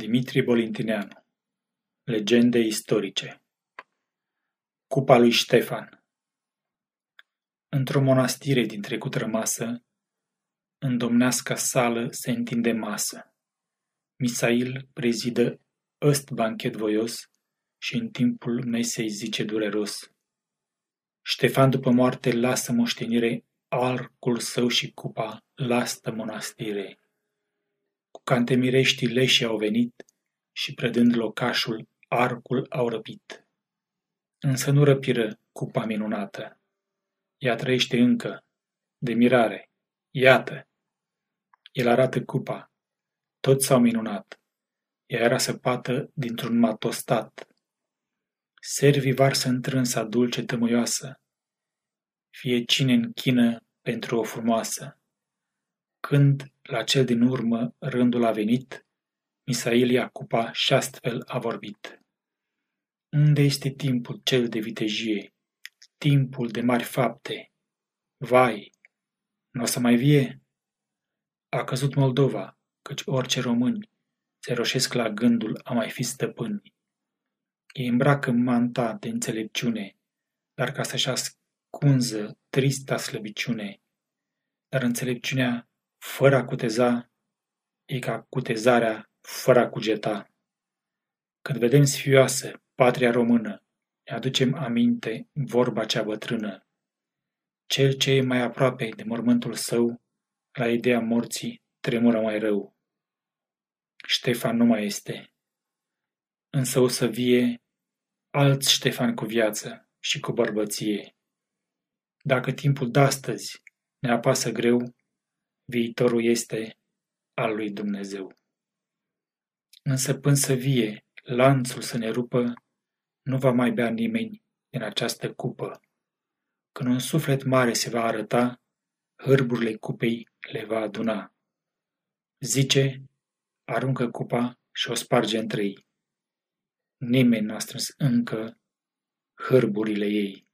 Dimitrie Bolintineanu Legende istorice Cupa lui Ștefan Într-o monastire din trecut rămasă, în domnească sală se întinde masă. Misail prezidă ăst banchet voios și în timpul mesei zice dureros. Ștefan după moarte lasă moștenire arcul său și cupa lastă monastire. Cu cantemireștii leși au venit și predând locașul, arcul au răpit. Însă nu răpiră cupa minunată. Ea trăiește încă, de mirare. Iată! El arată cupa. Toți s-au minunat. Ea era săpată dintr-un matostat. Servii varsă întrânsa dulce tămâioasă. Fie cine închină pentru o frumoasă. Când, la cel din urmă, rândul a venit, Misail ia cupa și astfel a vorbit. Unde este timpul cel de vitejie, timpul de mari fapte? Vai, nu o să mai vie? A căzut Moldova, căci orice români se roșesc la gândul a mai fi stăpâni. Ei îmbracă manta de înțelepciune, dar ca să-și ascunză trista slăbiciune. Dar înțelepciunea fără a cuteza, e ca cutezarea fără a cugeta. Când vedem sfioasă patria română, ne aducem aminte vorba cea bătrână. Cel ce e mai aproape de mormântul său, la ideea morții, tremură mai rău. Ștefan nu mai este. Însă o să vie alți Ștefan cu viață și cu bărbăție. Dacă timpul de-astăzi ne apasă greu, viitorul este al lui Dumnezeu. Însă până să vie lanțul să ne rupă, nu va mai bea nimeni din această cupă. Când un suflet mare se va arăta, hârburile cupei le va aduna. Zice, aruncă cupa și o sparge între ei. Nimeni n-a strâns încă hârburile ei.